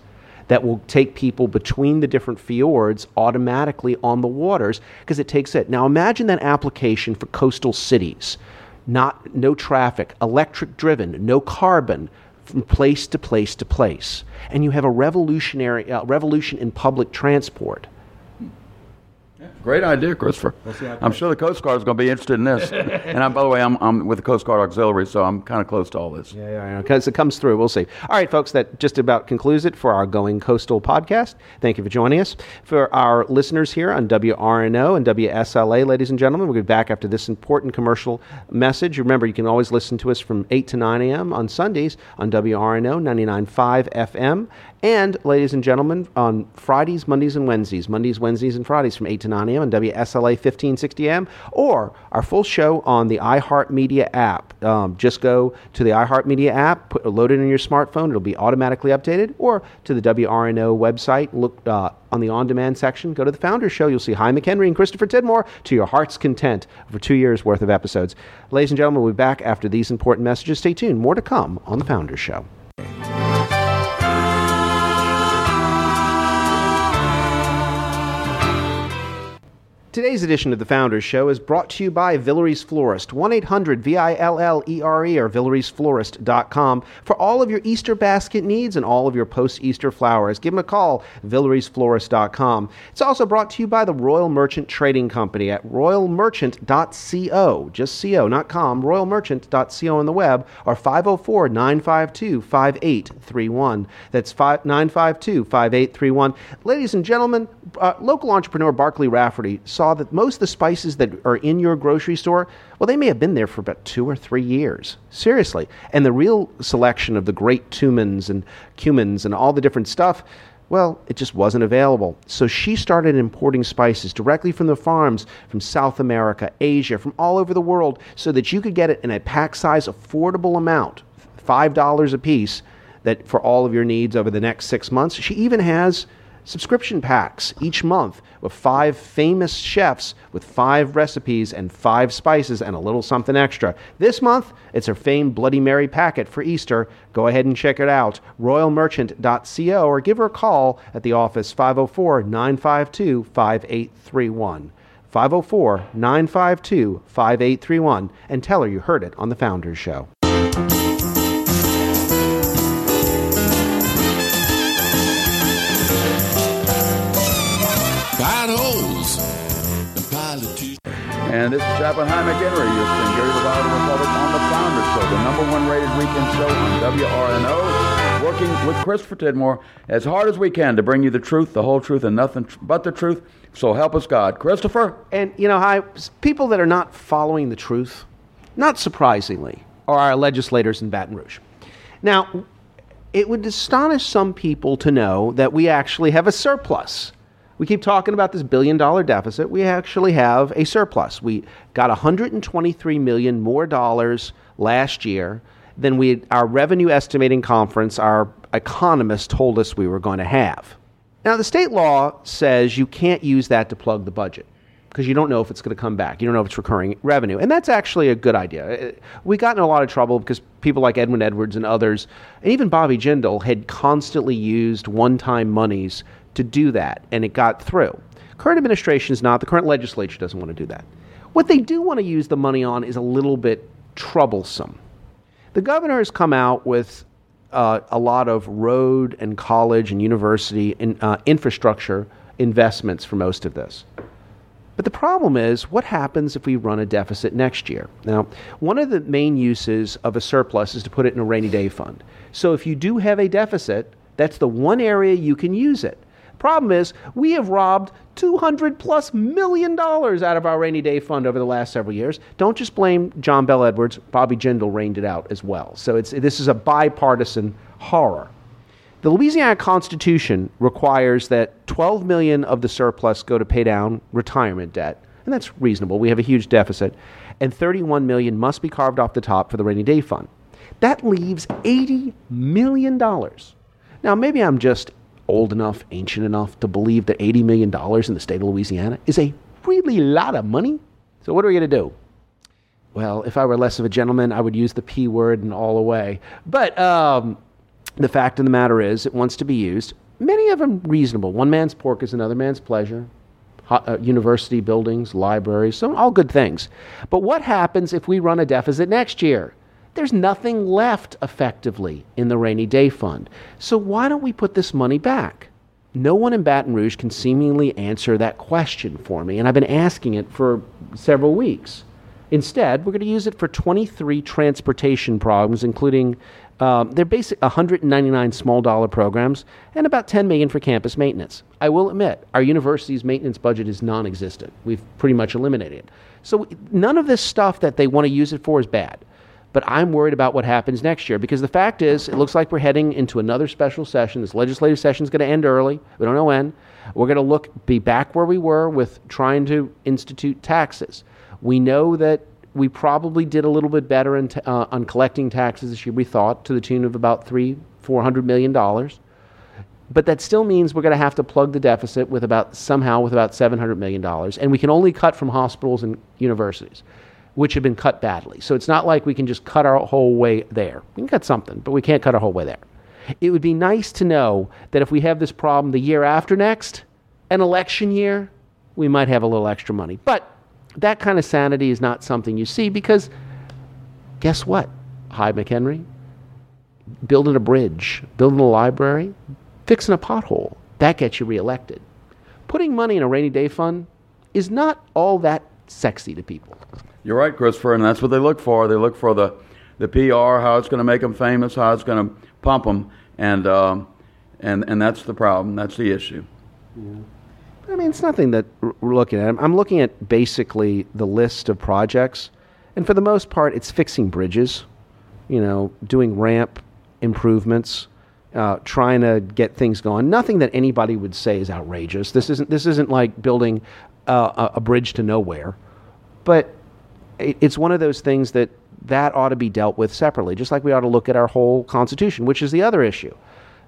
that will take people between the different fjords automatically on the waters because it takes it. Now imagine that application for coastal cities. Not no traffic, electric driven, no carbon, from place to place to place. And you have a revolutionary uh, revolution in public transport. Great idea, Christopher. I'm sure the Coast Guard is going to be interested in this. and I'm, by the way, I'm, I'm with the Coast Guard Auxiliary, so I'm kind of close to all this. Yeah, yeah, yeah. Because it comes through. We'll see. All right, folks, that just about concludes it for our Going Coastal podcast. Thank you for joining us. For our listeners here on WRNO and WSLA, ladies and gentlemen, we'll be back after this important commercial message. Remember, you can always listen to us from 8 to 9 a.m. on Sundays on WRNO 99.5 FM. And, ladies and gentlemen, on Fridays, Mondays, and Wednesdays, Mondays, Wednesdays, and Fridays from 8 to 9 a.m. on WSLA 1560 AM, or our full show on the iHeartMedia app. Um, just go to the iHeartMedia app, put, load it in your smartphone, it'll be automatically updated, or to the WRNO website, look uh, on the on demand section, go to the Founders Show. You'll see Hi McHenry and Christopher Tidmore to your heart's content for two years worth of episodes. Ladies and gentlemen, we'll be back after these important messages. Stay tuned. More to come on the Founders Show. Today's edition of the Founders Show is brought to you by Villere's Florist, 1 800 V I L L E R E or VilleresFlorist.com for all of your Easter basket needs and all of your post Easter flowers. Give them a call, VilleresFlorist.com. It's also brought to you by the Royal Merchant Trading Company at royalmerchant.co, just co, not com, royalmerchant.co on the web, or 504 952 5831. That's 952 5831. Ladies and gentlemen, uh, local entrepreneur Barclay Rafferty saw that most of the spices that are in your grocery store, well, they may have been there for about two or three years. Seriously. And the real selection of the great tumens and cumins and all the different stuff, well, it just wasn't available. So she started importing spices directly from the farms from South America, Asia, from all over the world, so that you could get it in a pack size, affordable amount, $5 a piece, that for all of your needs over the next six months. She even has subscription packs each month with five famous chefs with five recipes and five spices and a little something extra. This month, it's her famed Bloody Mary packet for Easter. Go ahead and check it out. RoyalMerchant.co or give her a call at the office 504 952 5831. 504 952 5831 and tell her you heard it on the Founders Show. And this is Chaplain Hi McHenry. You're here to the Republic on the Founder Show, the number one rated weekend show on WRNO. Working with Christopher Tidmore as hard as we can to bring you the truth, the whole truth, and nothing but the truth. So help us God. Christopher? And, you know, hi, people that are not following the truth, not surprisingly, are our legislators in Baton Rouge. Now, it would astonish some people to know that we actually have a surplus. We keep talking about this billion dollar deficit. We actually have a surplus. We got 123 million more dollars last year than we our revenue estimating conference our economists told us we were going to have. Now the state law says you can't use that to plug the budget because you don't know if it's going to come back. You don't know if it's recurring revenue. And that's actually a good idea. Uh, We got in a lot of trouble because people like Edwin Edwards and others, and even Bobby Jindal, had constantly used one time monies to do that, and it got through. Current administration is not. The current legislature doesn't want to do that. What they do want to use the money on is a little bit troublesome. The governor has come out with uh, a lot of road and college and university uh, infrastructure investments for most of this. But the problem is, what happens if we run a deficit next year? Now, one of the main uses of a surplus is to put it in a rainy day fund. So if you do have a deficit, that's the one area you can use it. Problem is, we have robbed 200 plus million dollars out of our rainy day fund over the last several years. Don't just blame John Bell Edwards. Bobby Jindal reined it out as well. So it's, this is a bipartisan horror. The Louisiana Constitution requires that 12 million of the surplus go to pay down retirement debt, and that's reasonable. We have a huge deficit, and 31 million must be carved off the top for the rainy day fund. That leaves 80 million dollars. Now, maybe I'm just old enough, ancient enough to believe that 80 million dollars in the state of Louisiana is a really lot of money. So what are we going to do? Well, if I were less of a gentleman, I would use the P word and all away. But um, the fact of the matter is, it wants to be used. Many of them reasonable. One man's pork is another man's pleasure. Uh, university buildings, libraries, so all good things. But what happens if we run a deficit next year? There's nothing left effectively in the rainy day fund. So why don't we put this money back? No one in Baton Rouge can seemingly answer that question for me, and I've been asking it for several weeks. Instead, we're going to use it for 23 transportation programs, including um, they're basic 199 small dollar programs and about 10 million for campus maintenance. I will admit, our university's maintenance budget is non-existent. We've pretty much eliminated it. So none of this stuff that they want to use it for is bad. But I'm worried about what happens next year because the fact is, it looks like we're heading into another special session. This legislative session is going to end early. We don't know when. We're going to look be back where we were with trying to institute taxes. We know that we probably did a little bit better in t- uh, on collecting taxes this year. We thought to the tune of about three, four hundred million dollars. But that still means we're going to have to plug the deficit with about somehow with about seven hundred million dollars, and we can only cut from hospitals and universities, which have been cut badly. So it's not like we can just cut our whole way there. We can cut something, but we can't cut our whole way there. It would be nice to know that if we have this problem the year after next, an election year, we might have a little extra money. But that kind of sanity is not something you see because guess what? Hi, McHenry? Building a bridge, building a library, fixing a pothole, that gets you reelected. Putting money in a rainy day fund is not all that sexy to people. You're right, Christopher, and that's what they look for. They look for the, the PR, how it's going to make them famous, how it's going to pump them, and, um, and, and that's the problem. That's the issue. I mean, it's nothing that we're looking at. I'm looking at basically the list of projects, and for the most part, it's fixing bridges, you know, doing ramp improvements, uh, trying to get things going. Nothing that anybody would say is outrageous. This isn't this isn't like building uh, a, a bridge to nowhere, but it's one of those things that that ought to be dealt with separately, just like we ought to look at our whole constitution, which is the other issue.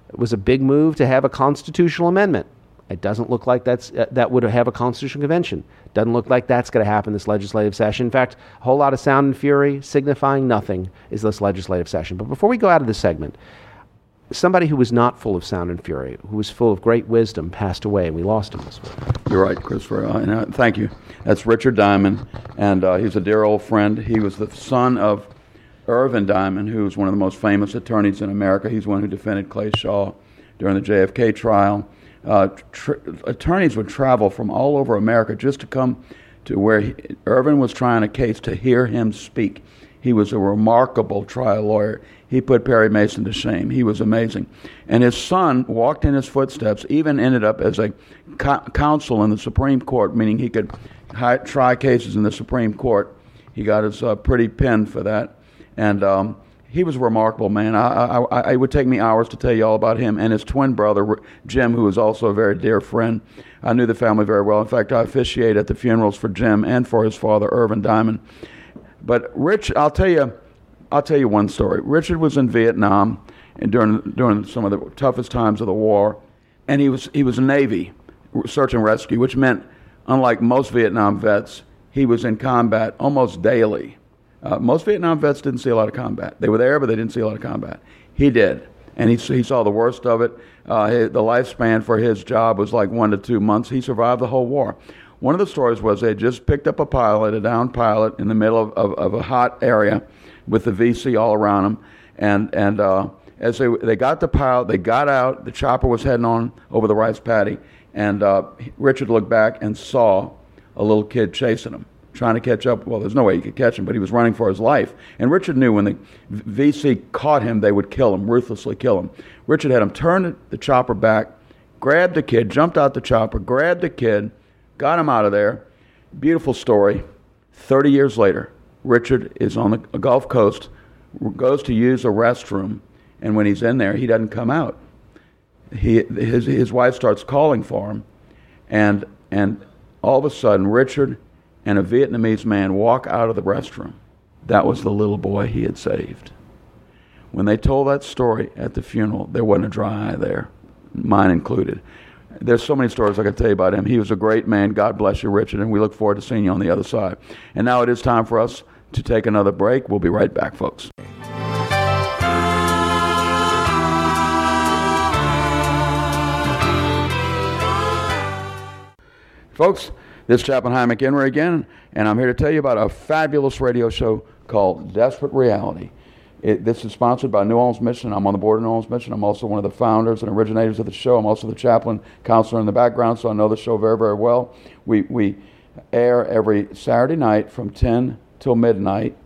It was a big move to have a constitutional amendment. It doesn't look like that's uh, that would have a constitutional convention. Doesn't look like that's going to happen this legislative session. In fact, a whole lot of sound and fury signifying nothing is this legislative session. But before we go out of this segment, somebody who was not full of sound and fury, who was full of great wisdom, passed away, and we lost him this week. You're right, Christopher. Uh, uh, thank you. That's Richard Dymond, and uh, he's a dear old friend. He was the son of Irvin Dymond, who was one of the most famous attorneys in America. He's one who defended Clay Shaw during the JFK trial. Uh, tr- attorneys would travel from all over America just to come to where he, Irvin was trying a case to hear him speak. He was a remarkable trial lawyer. He put Perry Mason to shame. He was amazing. And his son walked in his footsteps, even ended up as a co- counsel in the Supreme Court, meaning he could hi- try cases in the Supreme Court. He got his uh, pretty pin for that. And um, he was a remarkable man. I, I, I, it would take me hours to tell you all about him and his twin brother, Jim, who was also a very dear friend. I knew the family very well. In fact, I officiated at the funerals for Jim and for his father, Irvin Dymond. But Rich, I'll tell you, I'll tell you one story. Richard was in Vietnam and during during some of the toughest times of the war, and he was he was a Navy search and rescue, which meant, unlike most Vietnam vets, he was in combat almost daily. Uh, most Vietnam vets didn't see a lot of combat. They were there, but they didn't see a lot of combat. He did, and he, he saw the worst of it. Uh, his, the lifespan for his job was like one to two months. He survived the whole war. One of the stories was they just picked up a pilot, a downed pilot, in the middle of, of, of a hot area with the VC all around them. And, and uh, as they, they got the pilot, they got out, the chopper was heading on over the rice paddy, and uh, Richard looked back and saw a little kid chasing him trying to catch up. Well, there's no way he could catch him, but he was running for his life. And Richard knew when the VC caught him, they would kill him, ruthlessly kill him. Richard had him turn the chopper back, grabbed the kid, jumped out the chopper, grabbed the kid, got him out of there. Beautiful story. 30 years later, Richard is on the Gulf Coast, goes to use a restroom, and when he's in there, he doesn't come out. He, his, his wife starts calling for him, and, and all of a sudden, Richard and a Vietnamese man walk out of the restroom. That was the little boy he had saved. When they told that story at the funeral, there wasn't a dry eye there, mine included. There's so many stories I could tell you about him. He was a great man. God bless you, Richard, and we look forward to seeing you on the other side. And now it is time for us to take another break. We'll be right back, folks. Folks, this is Chaplain Hi McHenry again, and I'm here to tell you about a fabulous radio show called Desperate Reality. It, this is sponsored by New Orleans Mission. I'm on the board of New Orleans Mission. I'm also one of the founders and originators of the show. I'm also the chaplain counselor in the background, so I know the show very, very well. We, we air every Saturday night from 10 till midnight,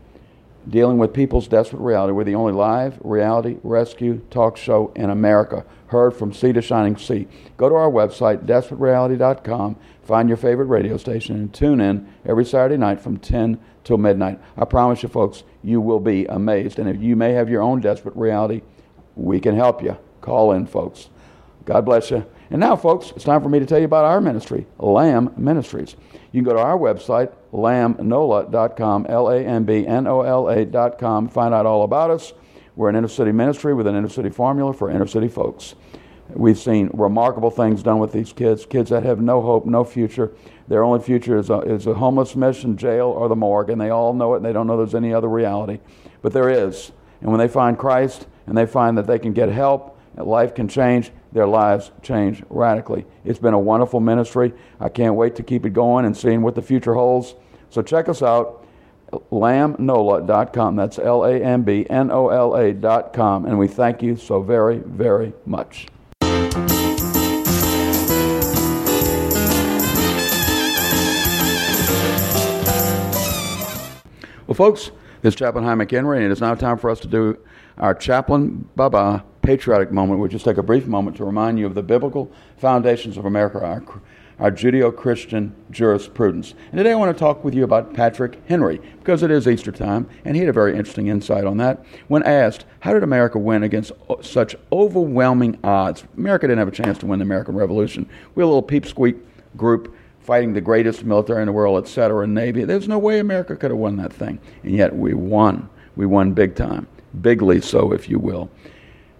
dealing with people's desperate reality. We're the only live reality rescue talk show in America, heard from sea to shining sea. Go to our website, desperatereality.com, find your favorite radio station, and tune in every Saturday night from 10 till midnight. I promise you, folks, you will be amazed. And if you may have your own desperate reality, we can help you. Call in, folks. God bless you. And now, folks, it's time for me to tell you about our ministry, Lamb Ministries. You can go to our website, lambnola.com, L A M B N O L A.com, find out all about us. We're an inner city ministry with an inner city formula for inner city folks. We've seen remarkable things done with these kids, kids that have no hope, no future. Their only future is a, is a homeless mission, jail, or the morgue, and they all know it and they don't know there's any other reality. But there is. And when they find Christ and they find that they can get help, life can change, their lives change radically. It's been a wonderful ministry. I can't wait to keep it going and seeing what the future holds. So check us out, lambnola.com. That's L A M B N O L A.com. And we thank you so very, very much. Well, folks, this is Chaplain Hi McHenry, and it is now time for us to do our Chaplain Baba patriotic moment. We'll just take a brief moment to remind you of the biblical foundations of America, our, our Judeo Christian jurisprudence. And today I want to talk with you about Patrick Henry, because it is Easter time, and he had a very interesting insight on that. When asked, How did America win against such overwhelming odds? America didn't have a chance to win the American Revolution. We were a little peep squeak group fighting the greatest military in the world, et cetera, Navy. There's no way America could have won that thing. And yet we won. We won big time. Bigly so, if you will.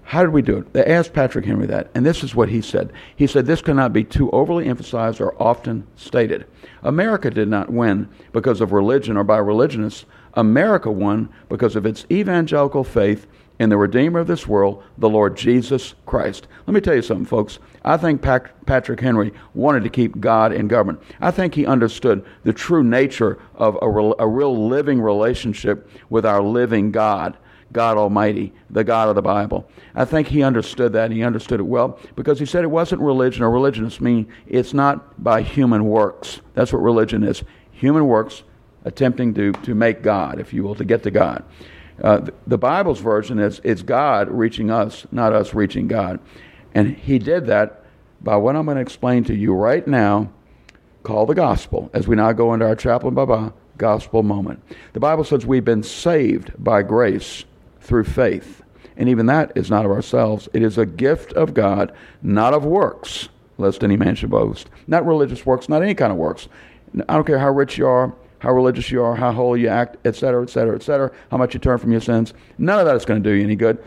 How did we do it? They asked Patrick Henry that, and this is what he said. He said, This cannot be too overly emphasized or often stated. America did not win because of religion or by religionists. America won because of its evangelical faith in the Redeemer of this world, the Lord Jesus Christ. Let me tell you something, folks. I think Patrick Henry wanted to keep God in government. I think he understood the true nature of a, real, a real living relationship with our living God. God Almighty, the God of the Bible. I think he understood that, and he understood it well because he said it wasn't religion or religionists mean it's not by human works. That's what religion is human works attempting to, to make God, if you will, to get to God. Uh, the, the Bible's version is it's God reaching us, not us reaching God. And he did that by what I'm going to explain to you right now, called the gospel, as we now go into our chaplain Baba gospel moment. The Bible says we've been saved by grace through faith. And even that is not of ourselves. It is a gift of God, not of works, lest any man should boast. Not religious works, not any kind of works. I don't care how rich you are, how religious you are, how holy you act, etc., etc., etc., how much you turn from your sins. None of that is going to do you any good.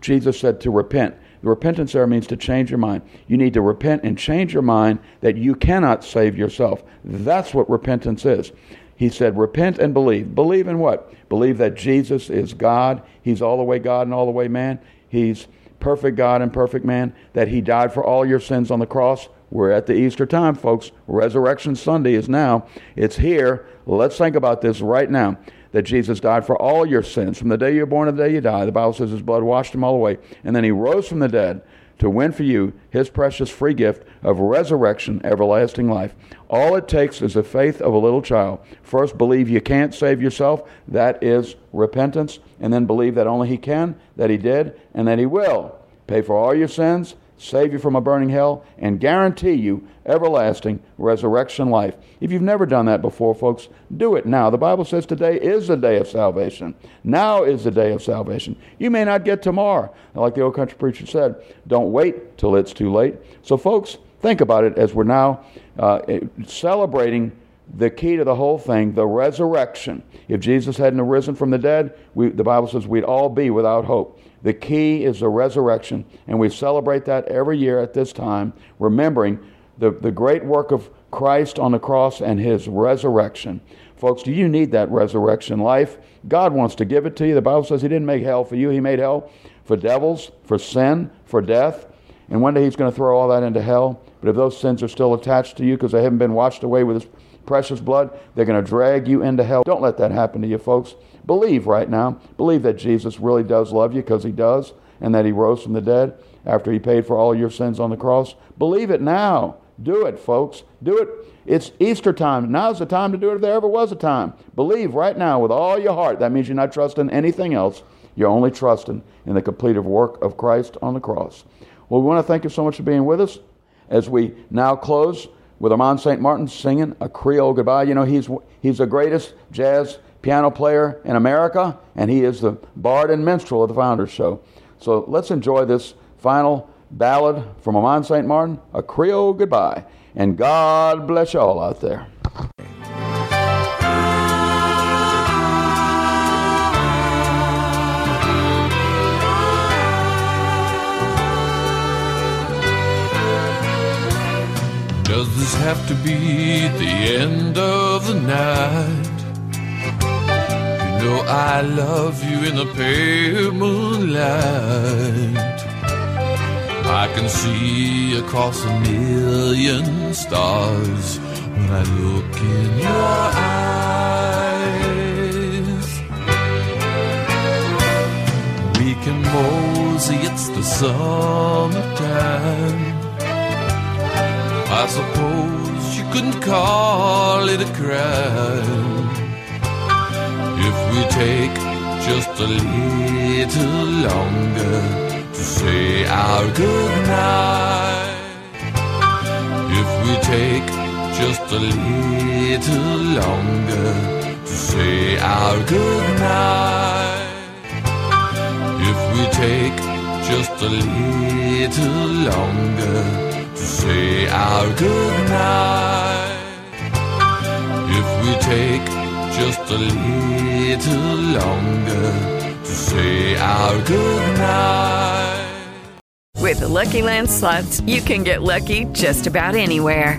Jesus said to repent. The repentance there means to change your mind. You need to repent and change your mind that you cannot save yourself. That's what repentance is. He said, Repent and believe. Believe in what? Believe that Jesus is God. He's all the way God and all the way man. He's perfect God and perfect man. That He died for all your sins on the cross. We're at the Easter time, folks. Resurrection Sunday is now. It's here. Let's think about this right now. That Jesus died for all your sins. From the day you're born to the day you die, the Bible says His blood washed them all away. And then He rose from the dead to win for you his precious free gift of resurrection, everlasting life. All it takes is the faith of a little child. First, believe you can't save yourself. That is repentance. And then believe that only he can, that he did, and that he will pay for all your sins save you from a burning hell, and guarantee you everlasting resurrection life. If you've never done that before, folks, do it now. The Bible says today is the day of salvation. Now is the day of salvation. You may not get tomorrow. Like the old country preacher said, don't wait till it's too late. So, folks, think about it as we're now uh, celebrating the key to the whole thing, the resurrection. If Jesus hadn't arisen from the dead, we, the Bible says we'd all be without hope. The key is the resurrection, and we celebrate that every year at this time, remembering the, the great work of Christ on the cross and his resurrection. Folks, do you need that resurrection life? God wants to give it to you. The Bible says he didn't make hell for you, he made hell for devils, for sin, for death. And one day he's going to throw all that into hell. But if those sins are still attached to you because they haven't been washed away with his precious blood, they're going to drag you into hell. Don't let that happen to you, folks. Believe right now. Believe that Jesus really does love you because he does, and that he rose from the dead after he paid for all your sins on the cross. Believe it now. Do it, folks. Do it. It's Easter time. Now's the time to do it if there ever was a time. Believe right now with all your heart. That means you're not trusting anything else. You're only trusting in the completed work of Christ on the cross. Well, we want to thank you so much for being with us as we now close with Armand St. Martin singing a Creole goodbye. You know, he's, he's the greatest jazz piano player in America, and he is the bard and minstrel of the Founders Show. So let's enjoy this final ballad from Armand St. Martin, A Creole Goodbye. And God bless you all out there. Does this have to be the end of the night? You know I love you in the pale moonlight. I can see across a million stars when I look in your eyes. We can mosey, it's the summertime. I suppose you couldn't call it a crime if we take just a little longer to say our goodnight. If we take just a little longer to say our goodnight. If we take just a little longer say our goodnight. If we take just a little longer to say our goodnight. With the Lucky Land slots, you can get lucky just about anywhere.